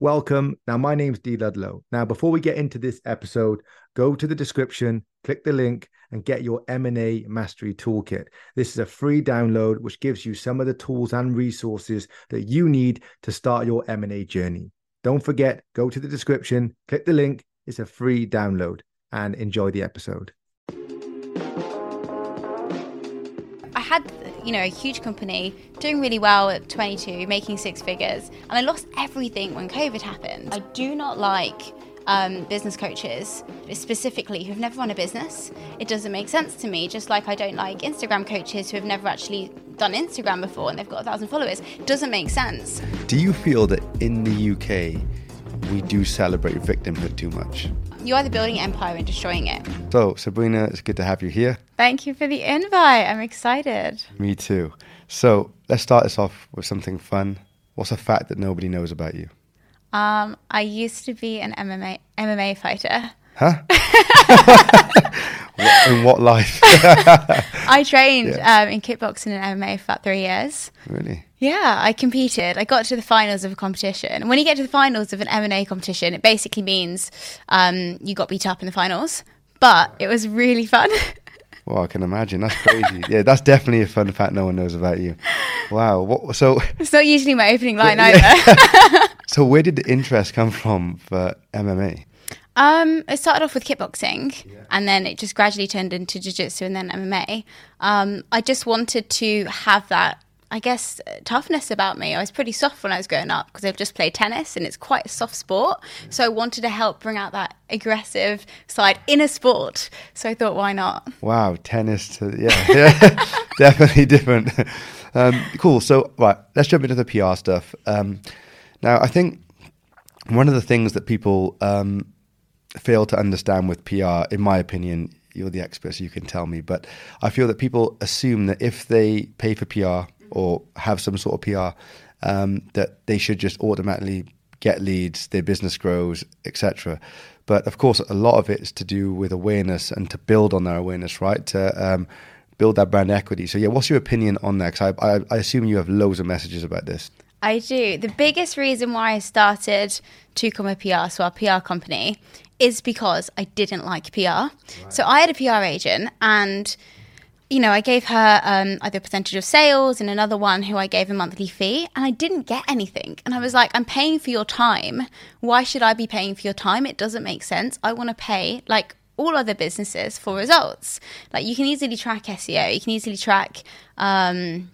Welcome. Now, my name's Dee Ludlow. Now, before we get into this episode, go to the description, click the link, and get your M&A Mastery Toolkit. This is a free download which gives you some of the tools and resources that you need to start your M&A journey. Don't forget, go to the description, click the link. It's a free download, and enjoy the episode. I had, you know, a huge company doing really well at 22, making six figures, and I lost everything when COVID happened. I do not like um, business coaches specifically who've never run a business. It doesn't make sense to me, just like I don't like Instagram coaches who have never actually done Instagram before and they've got a thousand followers. It doesn't make sense. Do you feel that in the UK we do celebrate victimhood too much? You're the building empire and destroying it. So, Sabrina, it's good to have you here. Thank you for the invite. I'm excited. Me too. So, let's start this off with something fun. What's a fact that nobody knows about you? Um, I used to be an MMA MMA fighter. Huh? in what life? I trained Yeah. um, in kickboxing and MMA for about three years. really? Yeah, I competed. I got to the finals of a competition. When you get to the finals of an MMA competition, it basically means um, you got beat up in the finals. But it was really fun. Well, I can imagine. That's crazy. yeah, that's definitely a fun fact no one knows about you. Wow. What, so, it's not usually my opening line Yeah. either. so where did the interest come from for MMA? Um, it started off with kickboxing, and then it just gradually turned into jiu-jitsu and then MMA. Um, I just wanted to have that, I guess, uh, toughness about me. I was pretty soft when I was growing up because I've just played tennis, and it's quite a soft sport. So I wanted to help bring out that aggressive side in a sport. So I thought, why not? Wow, tennis to yeah, yeah definitely different. Um, cool. So right, let's jump into the PR stuff. Um, now, I think one of the things that people um, fail to understand with PR, in my opinion, you're the expert, so you can tell me. But I feel that people assume that if they pay for PR or have some sort of PR, um, that they should just automatically get leads, their business grows, etc. But of course, a lot of it is to do with awareness and to build on their awareness, right? To um, build that brand equity. So, yeah, what's your opinion on that? Because I, I, I assume you have loads of messages about this. I do. The biggest reason why I started to come a PR, so our PR company, is because I didn't like PR. So I had a PR agent and you know, I gave her um, either a percentage of sales and another one who I gave a monthly fee, and I didn't get anything. And I was like, I'm paying for your time. Why should I be paying for your time? It doesn't make sense. I want to pay like all other businesses for results. Like you can easily track SEO, you can easily track. Um,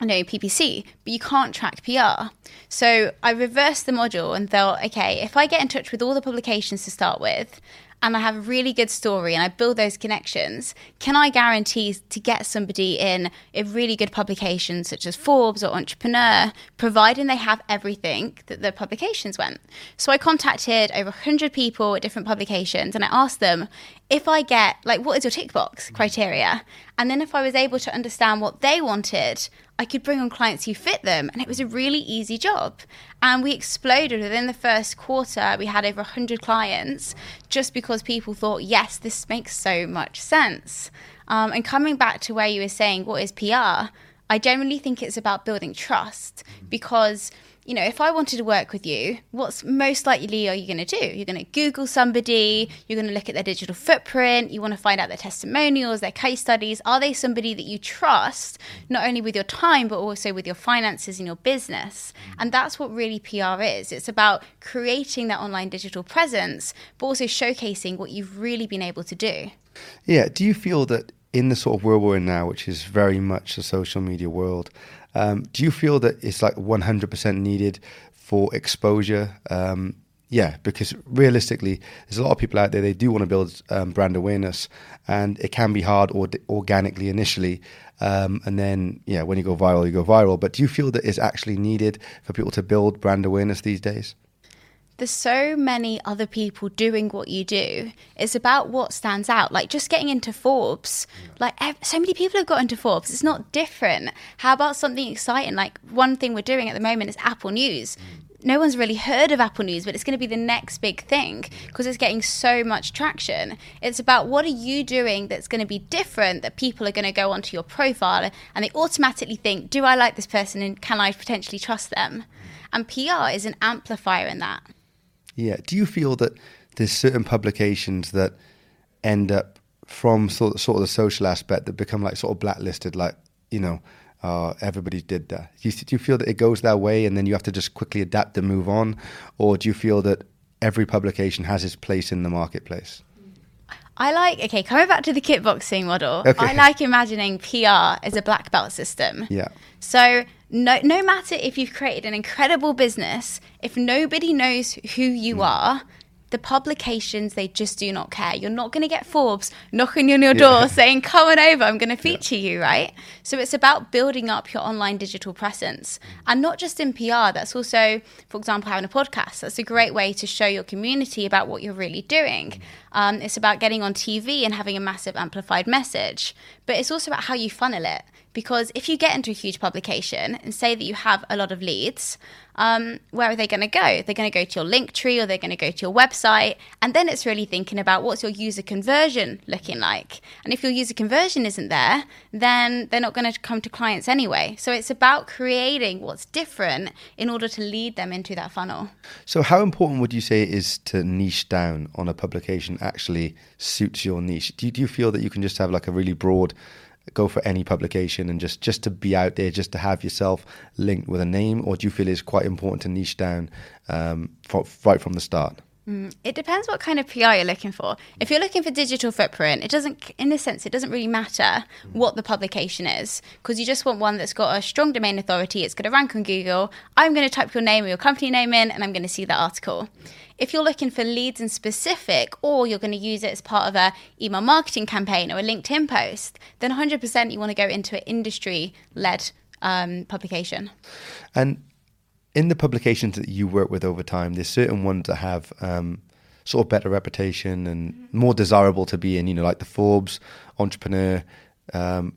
I know PPC, but you can't track PR. So I reversed the module and thought, okay, if I get in touch with all the publications to start with, and I have a really good story and I build those connections, can I guarantee to get somebody in a really good publication such as Forbes or Entrepreneur, providing they have everything that the publications went? So I contacted over 100 people at different publications and I asked them, if I get, like, what is your tick box criteria? And then if I was able to understand what they wanted, I could bring on clients who fit them. And it was a really easy job. And we exploded within the first quarter. We had over 100 clients just because people thought, yes, this makes so much sense. Um, and coming back to where you were saying, what is PR? I generally think it's about building trust because you know, if I wanted to work with you, what's most likely are you going to do? You're going to Google somebody, you're going to look at their digital footprint, you want to find out their testimonials, their case studies. Are they somebody that you trust, not only with your time, but also with your finances and your business? And that's what really PR is. It's about creating that online digital presence, but also showcasing what you've really been able to do. Yeah. Do you feel that in the sort of world we're in now, which is very much a social media world, um, do you feel that it's like 100% needed for exposure? Um, yeah, because realistically, there's a lot of people out there, they do want to build um, brand awareness, and it can be hard or organically initially. Um, and then, yeah, when you go viral, you go viral. But do you feel that it's actually needed for people to build brand awareness these days? There's so many other people doing what you do. It's about what stands out. Like just getting into Forbes. Like ev- so many people have got into Forbes. It's not different. How about something exciting? Like one thing we're doing at the moment is Apple News. Mm. No one's really heard of Apple News, but it's going to be the next big thing because it's getting so much traction. It's about what are you doing that's going to be different that people are going to go onto your profile and they automatically think, do I like this person and can I potentially trust them? Mm. And PR is an amplifier in that. Yeah. Do you feel that there's certain publications that end up from sort of, sort of the social aspect that become like sort of blacklisted, like, you know, uh, everybody did that. Do you, do you feel that it goes that way and then you have to just quickly adapt and move on? Or do you feel that every publication has its place in the marketplace? I like okay, coming back to the kickboxing model. Okay. I like imagining PR as a black belt system. Yeah. So no no matter if you've created an incredible business, if nobody knows who you hmm. are, the publications they just do not care. You're not going to get Forbes knocking on your door Yeah. saying, "Come on over, I'm going to feature you." Right. So it's about building up your online digital presence, and not just in PR. That's also, for example, having a podcast. That's a great way to show your community about what you're really doing. Um, it's about getting on TV and having a massive amplified message, but it's also about how you funnel it. Because if you get into a huge publication and say that you have a lot of leads, um, where are they going to go? They're going to go to your link tree or they're going to go to your website. And then it's really thinking about what's your user conversion looking like. And if your user conversion isn't there, then they're not going to come to clients anyway. So it's about creating what's different in order to lead them into that funnel. So, how important would you say it is to niche down on a publication actually suits your niche? Do do you feel that you can just have like a really broad go for any publication and just just to be out there, just to have yourself linked with a name, or do you feel it's quite important to niche down um, fro- right from the start? It depends what kind of PR you're looking for. If you're looking for digital footprint, it doesn't, in a sense, it doesn't really matter what the publication is because you just want one that's got a strong domain authority. It's going to rank on Google. I'm going to type your name or your company name in and I'm going to see that article. If you're looking for leads in specific or you're going to use it as part of a email marketing campaign or a LinkedIn post, then 100% you want to go into an industry led um, publication. And in the publications that you work with over time, there's certain ones that have um, sort of better reputation and more desirable to be in. You know, like the Forbes, Entrepreneur, um,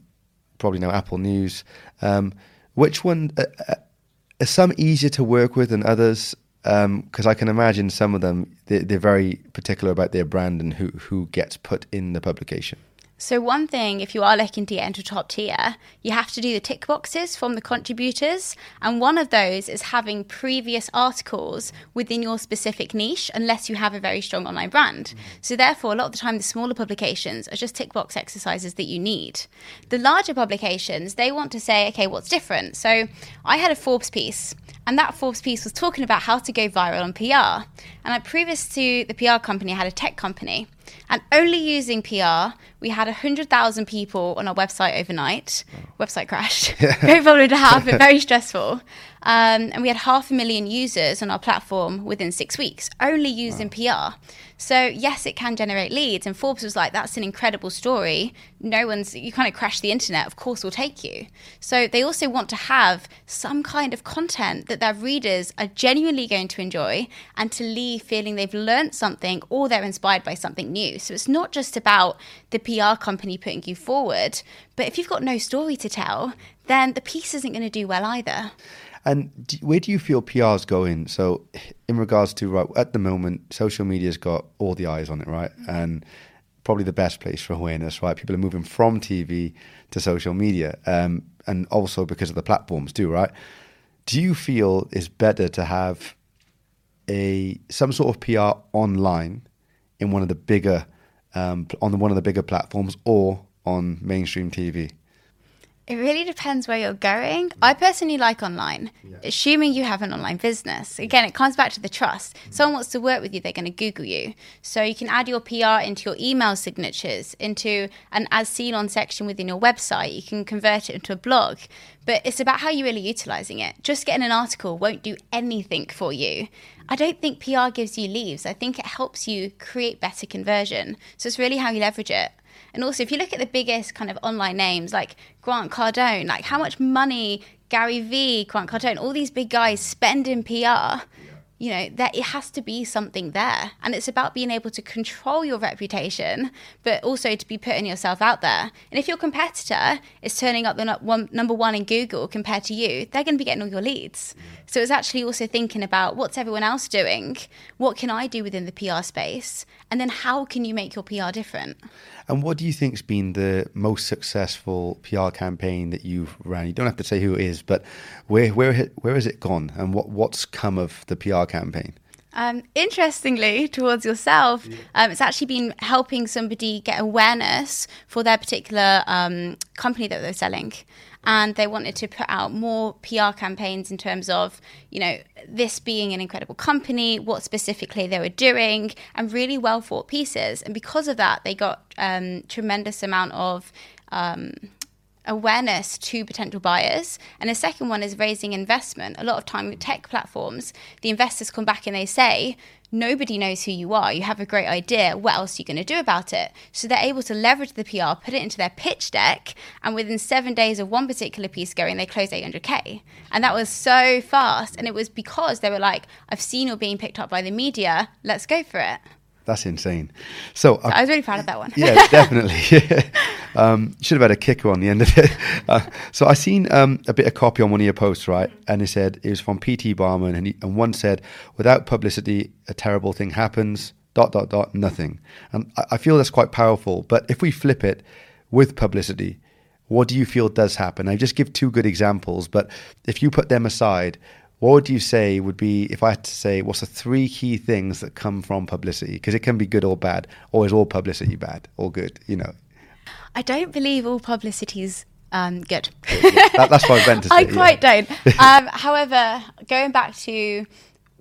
probably now Apple News. Um, which one uh, uh, are some easier to work with than others? Because I can imagine some of them they're, they're very particular about their brand and who who gets put in the publication. So, one thing, if you are looking to get into top tier, you have to do the tick boxes from the contributors. And one of those is having previous articles within your specific niche, unless you have a very strong online brand. Mm. So, therefore, a lot of the time, the smaller publications are just tick box exercises that you need. The larger publications, they want to say, okay, what's different? So, I had a Forbes piece. And that Forbes piece was talking about how to go viral on PR. And I, previous to the PR company, I had a tech company. And only using PR, we had 100,000 people on our website overnight. Website crashed. very problem to have, but very stressful. Um, and we had half a million users on our platform within six weeks, only using PR. So, yes, it can generate leads. And Forbes was like, that's an incredible story. No one's, you kind of crash the internet, of course, we'll take you. So, they also want to have some kind of content that their readers are genuinely going to enjoy and to leave feeling they've learned something or they're inspired by something new. So, it's not just about the PR company putting you forward, but if you've got no story to tell, then the piece isn't going to do well either. And do, where do you feel PR is going? So, in regards to right at the moment, social media's got all the eyes on it, right? And probably the best place for awareness, right? People are moving from TV to social media, um, and also because of the platforms too, right? Do you feel it's better to have a some sort of PR online in one of the bigger um, on the, one of the bigger platforms or on mainstream TV? It really depends where you're going. I mm. personally like online, assuming you have an online business. Again, it comes back to the trust. Mm. Someone wants to work with you, they're going to Google you. So you can add your PR into your email signatures, into an as seen on section within your website. You can convert it into a blog. But it's about how you're really utilizing it. Just getting an article won't do anything for you. I don't think PR gives you leaves. I think it helps you create better conversion. So it's really how you leverage it. And also, if you look at the biggest kind of online names like Grant Cardone, like how much money Gary Vee, Grant Cardone, all these big guys spend in PR. You know that it has to be something there. And it's about being able to control your reputation but also to be putting yourself out there. And if your competitor is turning up the one, number one in google compared to you they're going to be getting all your leads. So it's actually also thinking about what's everyone else doing? What can i do within the pr space? And then how can you make your pr different? And what do you think has been the most successful PR campaign that you've ran? You don't have to say who it is, but where where where has it gone, and what what's come of the PR campaign? Um, interestingly, towards yourself, um, it's actually been helping somebody get awareness for their particular um, company that they're selling and they wanted to put out more PR campaigns in terms of, you know, this being an incredible company, what specifically they were doing, and really well thought pieces. And because of that, they got um, tremendous amount of um, awareness to potential buyers. And the second one is raising investment. A lot of time with tech platforms, the investors come back and they say, nobody knows who you are. You have a great idea. What else are you going to do about it? So they're able to leverage the PR, put it into their pitch deck, and within seven days of one particular piece going, they closed 800K. And that was so fast. And it was because they were like, I've seen you're being picked up by the media. Let's go for it. That's insane. So, so I was really proud of that one. yeah, definitely. um, should have had a kicker on the end of it. Uh, so I seen um, a bit of copy on one of your posts, right? And it said it was from PT Barnum, and, he, and one said, "Without publicity, a terrible thing happens." Dot dot dot. Nothing. And I, I feel that's quite powerful. But if we flip it with publicity, what do you feel does happen? I just give two good examples, but if you put them aside, what would you say would be if I had to say what's the three key things that come from publicity? Because it can be good or bad, or is all publicity bad or good? You know. I don't believe all publicity is um, good. that, that's what I meant to say. I quite yeah. don't. Um, however, going back to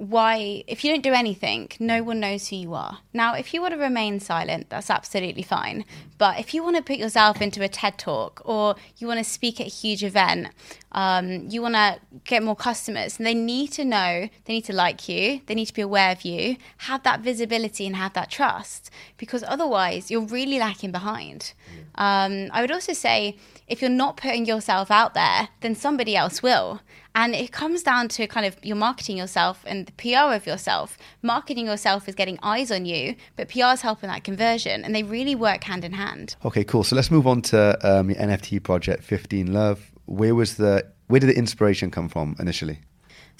why, if you don't do anything, no one knows who you are. Now, if you want to remain silent, that's absolutely fine. But if you want to put yourself into a TED talk or you want to speak at a huge event, um, you want to get more customers, and they need to know, they need to like you, they need to be aware of you, have that visibility and have that trust, because otherwise you're really lacking behind. Um, I would also say if you're not putting yourself out there, then somebody else will. And it comes down to kind of your marketing yourself and the PR of yourself. Marketing yourself is getting eyes on you, but PR is helping that conversion, and they really work hand in hand. Okay, cool. So let's move on to um, your NFT project, 15 Love. Where was the where did the inspiration come from initially?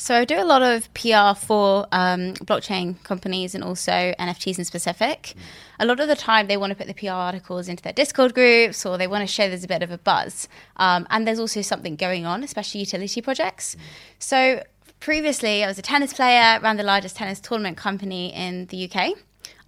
So I do a lot of PR for um, blockchain companies and also NFTs in specific. A lot of the time, they want to put the PR articles into their Discord groups, or they want to show there's a bit of a buzz. Um, and there's also something going on, especially utility projects. So previously, I was a tennis player, ran the largest tennis tournament company in the UK.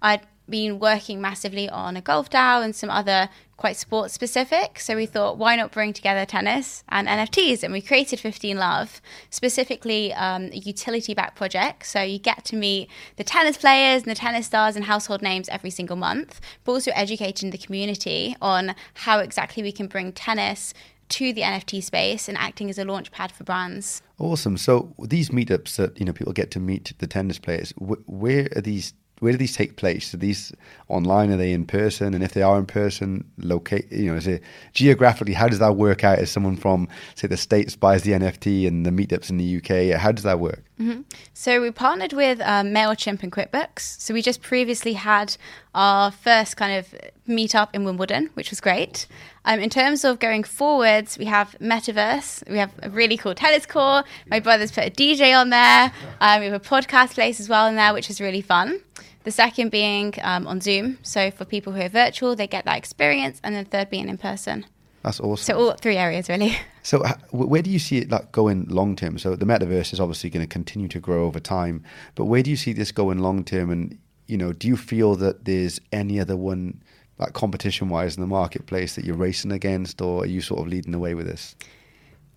I'd been working massively on a golf DAO and some other quite sports specific. So we thought, why not bring together tennis and NFTs? And we created 15 Love, specifically um, a utility backed project. So you get to meet the tennis players and the tennis stars and household names every single month, but also educating the community on how exactly we can bring tennis to the NFT space and acting as a launch pad for brands. Awesome. So these meetups that you know people get to meet the tennis players, wh- where are these where do these take place? Are these online? Are they in person? And if they are in person, locate you know, is it geographically? How does that work out? As someone from say the states buys the NFT and the meetups in the UK, how does that work? Mm-hmm. So we partnered with um, Mailchimp and QuickBooks. So we just previously had our first kind of meetup in Wimbledon, which was great. Um, in terms of going forwards, we have Metaverse. We have a really cool tennis court. My brother's put a DJ on there. Um, we have a podcast place as well in there, which is really fun. The second being um, on Zoom. So for people who are virtual, they get that experience. And the third being in person. That's awesome. So all three areas really. So where do you see it like going long term? So the metaverse is obviously going to continue to grow over time, but where do you see this going long term? And you know, do you feel that there's any other one like competition wise in the marketplace that you're racing against, or are you sort of leading the way with this?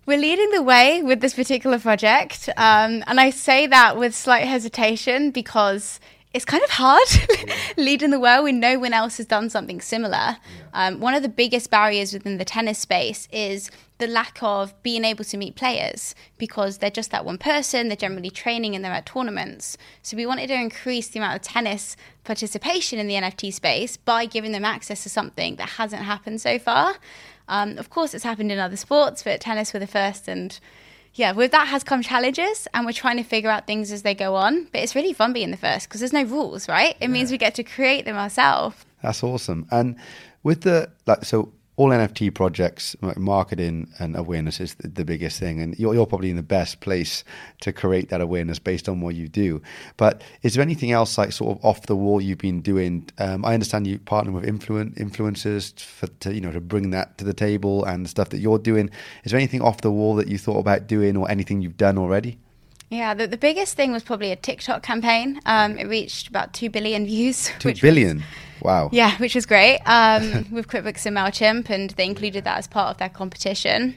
We're leading the way with this particular project, um, and I say that with slight hesitation because it's kind of hard leading the way when no one else has done something similar. Um, one of the biggest barriers within the tennis space is the lack of being able to meet players because they're just that one person, they're generally training and they're at tournaments. So we wanted to increase the amount of tennis participation in the NFT space by giving them access to something that hasn't happened so far. Um, of course, it's happened in other sports, but tennis were the first and yeah, with that has come challenges, and we're trying to figure out things as they go on. But it's really fun being the first because there's no rules, right? It means we get to create them ourselves. That's awesome. And with the like, so all NFT projects, marketing and awareness is the, the biggest thing, and you're, you're, probably in the best place to create that awareness based on what you do. But is there anything else like sort of off the wall you've been doing? Um, I understand you partner with influen- influencers for to you know to bring that to the table and the stuff that you're doing. Is there anything off the wall that you thought about doing, or anything you've done already? Yeah, the, the biggest thing was probably a TikTok campaign. Um, it reached about 2 billion views. Two billion? Was, wow. Yeah, which was great um, with QuickBooks and MailChimp, and they included that as part of their competition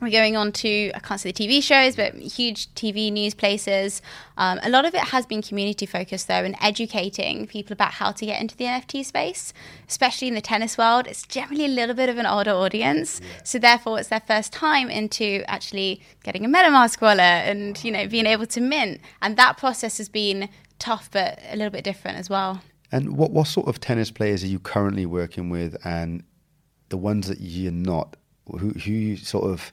we're going on to I can't say the TV shows, but huge TV news places. Um, a lot of it has been community focused though, and educating people about how to get into the NFT space, especially in the tennis world. It's generally a little bit of an older audience, yeah. so therefore it's their first time into actually getting a MetaMask wallet and you know being able to mint, and that process has been tough but a little bit different as well. And what what sort of tennis players are you currently working with, and the ones that you're not? Who who you sort of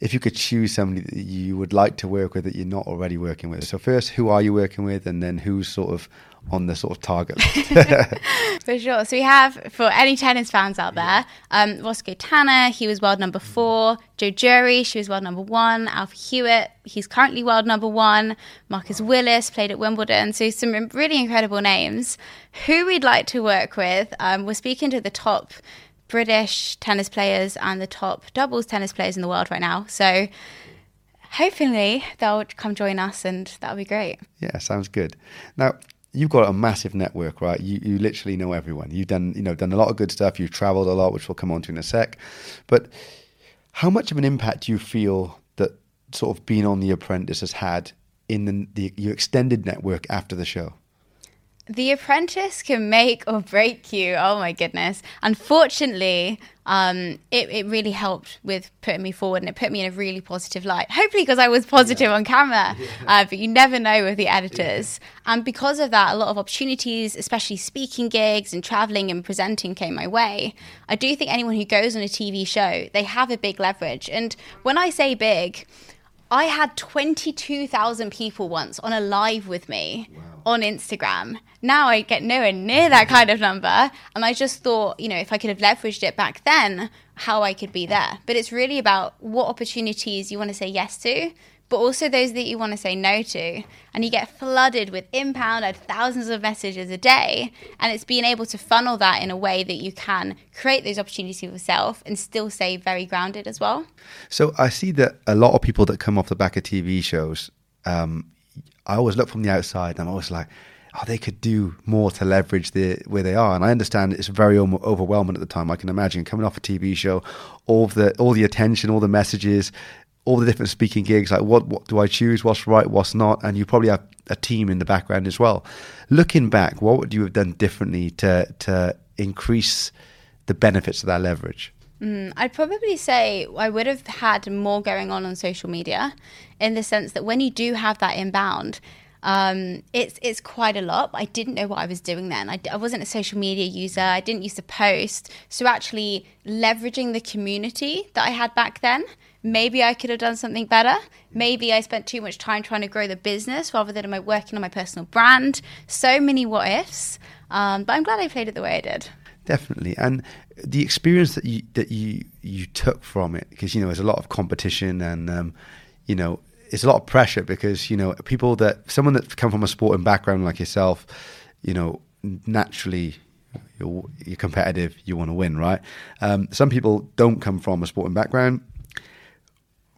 if you could choose somebody that you would like to work with that you're not already working with. So first, who are you working with, and then who's sort of on the sort of target list? for sure. So we have for any tennis fans out there, um, Roscoe Tanner, he was world number four. Jo Durie, she was world number one. Alfie Hewett, he's currently world number one. Marcus Willis played at Wimbledon. So some really incredible names. Who we'd like to work with, um, we're speaking to the top British tennis players and the top doubles tennis players in the world right now. So hopefully they'll come join us and that'll be great. Yeah, sounds good. Now, you've got a massive network, right? You you literally know everyone. You've done, you know, done a lot of good stuff. You've traveled a lot, which we'll come on to in a sec. But how much of an impact do you feel that sort of being on The Apprentice has had in the, the your extended network after the show? The Apprentice can make or break you. Oh my goodness. Unfortunately, um, it, it really helped with putting me forward and it put me in a really positive light. Hopefully, because I was positive yeah. on camera, yeah. uh, but you never know with the editors. Yeah. And because of that, a lot of opportunities, especially speaking gigs and traveling and presenting, came my way. I do think anyone who goes on a TV show, they have a big leverage. And when I say big, I had 22,000 people once on a live with me wow. on Instagram. Now I get nowhere near that kind of number. And I just thought, you know, if I could have leveraged it back then, how I could be there. But it's really about what opportunities you want to say yes to but also those that you want to say no to. And you get flooded with impound, and thousands of messages a day. And it's being able to funnel that in a way that you can create those opportunities for yourself and still stay very grounded as well. So I see that a lot of people that come off the back of TV shows, um, I always look from the outside and I'm always like, oh, they could do more to leverage the where they are. And I understand it's very overwhelming at the time. I can imagine coming off a TV show, all the all the attention, all the messages, all the different speaking gigs, like what, what do I choose, what's right, what's not, and you probably have a team in the background as well. Looking back, what would you have done differently to to increase the benefits of that leverage? Mm, I'd probably say I would have had more going on on social media, in the sense that when you do have that inbound, um, it's it's quite a lot. I didn't know what I was doing then. I, I wasn't a social media user. I didn't used to post. So actually leveraging the community that I had back then maybe I could have done something better. Maybe I spent too much time trying to grow the business rather than I working on my personal brand. So many what ifs. Um, but I'm glad I played it the way I did. Definitely, and the experience that you that you you took from it, because you know there's a lot of competition and um, you know it's a lot of pressure because you know people that someone that come from a sporting background like yourself, you know naturally you're, you're competitive, you want to win, right? Um, some people don't come from a sporting background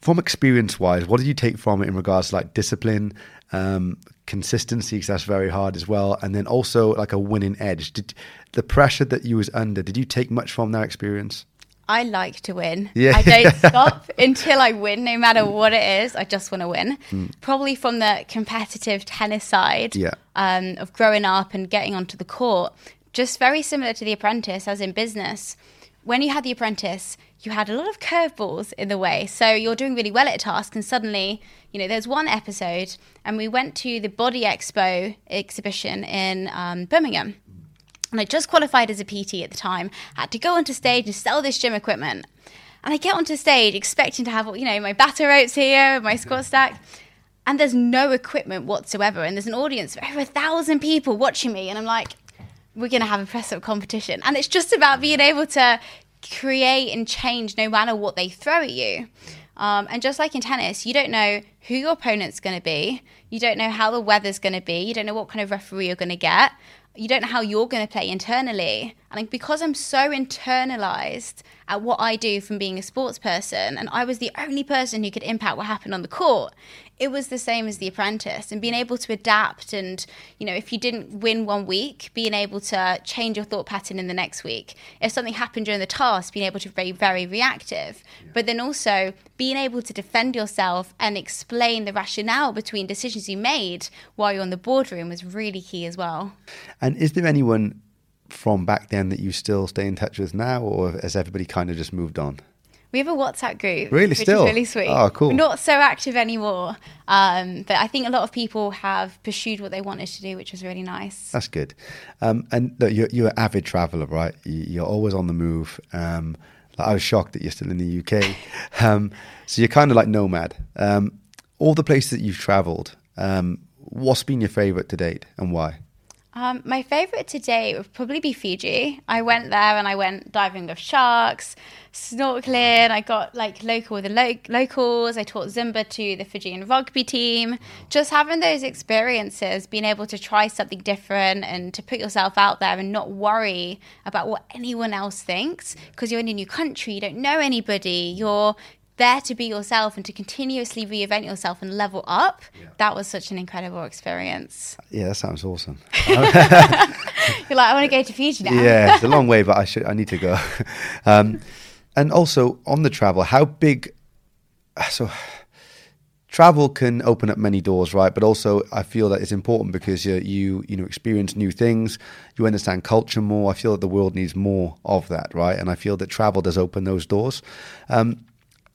from experience wise, what did you take from it in regards to like discipline, um, consistency? Because that's very hard as well, and then also like a winning edge. Did the pressure that you was under? Did you take much from that experience? I like to win. Yeah. I don't stop until I win, no matter what it is. I just want to win. Mm. Probably from the competitive tennis side yeah. um, of growing up and getting onto the court. Just very similar to The Apprentice, as in business. When you had The Apprentice, you had a lot of curveballs in the way. So you're doing really well at a task, and suddenly, you know, there's one episode, and we went to the Body Expo exhibition in um, Birmingham. And I just qualified as a PT at the time, had to go onto stage and sell this gym equipment. And I get onto stage expecting to have, you know, my batter ropes here, my squat stack, and there's no equipment whatsoever. And there's an audience of over a thousand people watching me. And I'm like, we're going to have a press up competition. And it's just about being able to create and change no matter what they throw at you. Um, and just like in tennis, you don't know who your opponent's going to be. You don't know how the weather's going to be. You don't know what kind of referee you're going to get. You don't know how you're going to play internally. And because I'm so internalized at what I do from being a sports person, and I was the only person who could impact what happened on the court, it was the same as The Apprentice. And being able to adapt, and you know, if you didn't win one week, being able to change your thought pattern in the next week. If something happened during the task, being able to be very reactive, yeah. but then also being able to defend yourself and explain the rationale between decisions you made while you're in the boardroom was really key as well. And is there anyone from back then that you still stay in touch with now, or has everybody kind of just moved on? We have a WhatsApp group. Really, still? really sweet. Oh, cool. We're not so active anymore, um, but I think a lot of people have pursued what they wanted to do, which was really nice. That's good. Um, and look, you're, you're, an avid traveler, right? You're always on the move. Um, I was shocked that you're still in the UK. Um, so you're kind of like nomad. Um, all the places that you've traveled, um, what's been your favorite to date, and why? Um, my favorite today would probably be Fiji. I went there and I went diving with sharks, snorkeling. I got like local with the lo- locals. I taught Zumba to the Fijian rugby team. Just having those experiences, being able to try something different and to put yourself out there and not worry about what anyone else thinks because you're in a new country, you don't know anybody. You're there to be yourself and to continuously reinvent yourself and level up, yeah. that was such an incredible experience. Yeah, that sounds awesome. You're like, I want to go to Fiji now. yeah, it's a long way, but I should, I need to go. Um, and also on the travel, how big? So travel can open up many doors, right? But also, I feel that it's important because you you you know experience new things, you understand culture more. I feel that the world needs more of that, right? And I feel that travel does open those doors. Um,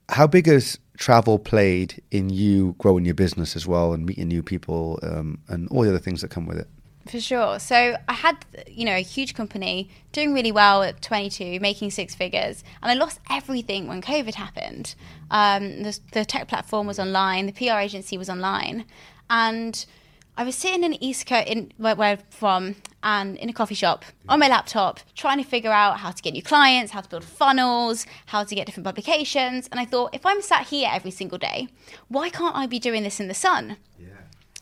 how big has travel played in you growing your business as well and meeting new people um, and all the other things that come with it? For sure. So I had, you know, a huge company doing really well at 22, making six figures, and I lost everything when COVID happened. Um, the, the tech platform was online, the PR agency was online, and I was sitting in East Coast, in where, where from, and in a coffee shop on my laptop, trying to figure out how to get new clients, how to build funnels, how to get different publications. And I thought, if I'm sat here every single day, why can't I be doing this in the sun? Yeah.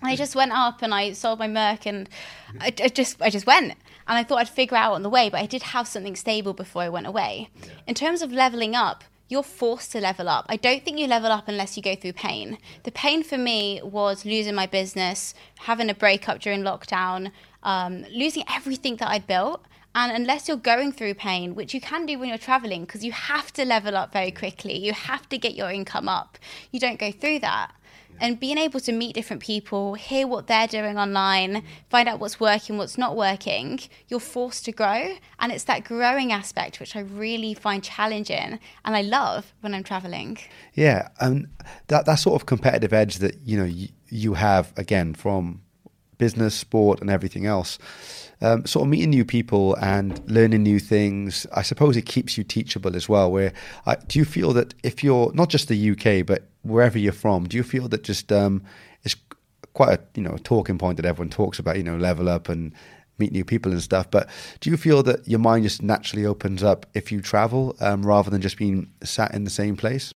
And I just went up and I sold my Merc, and I, I just I just went. And I thought I'd figure out on the way, but I did have something stable before I went away. Yeah. In terms of leveling up, you're forced to level up. I don't think you level up unless you go through pain. The pain for me was losing my business, having a breakup during lockdown, um, losing everything that I'd built. And unless you're going through pain, which you can do when you're traveling, because you have to level up very quickly, you have to get your income up, you don't go through that and being able to meet different people, hear what they're doing online, find out what's working, what's not working, you're forced to grow. And it's that growing aspect which I really find challenging and I love when I'm traveling. Yeah, and that that sort of competitive edge that you know you, you have again from business, sport, and everything else. Um, sort of meeting new people and learning new things. I suppose it keeps you teachable as well. Where uh, do you feel that if you're not just the UK, but wherever you're from, do you feel that just um, it's quite a you know talking point that everyone talks about, you know, level up and meet new people and stuff. But do you feel that your mind just naturally opens up if you travel um, rather than just being sat in the same place?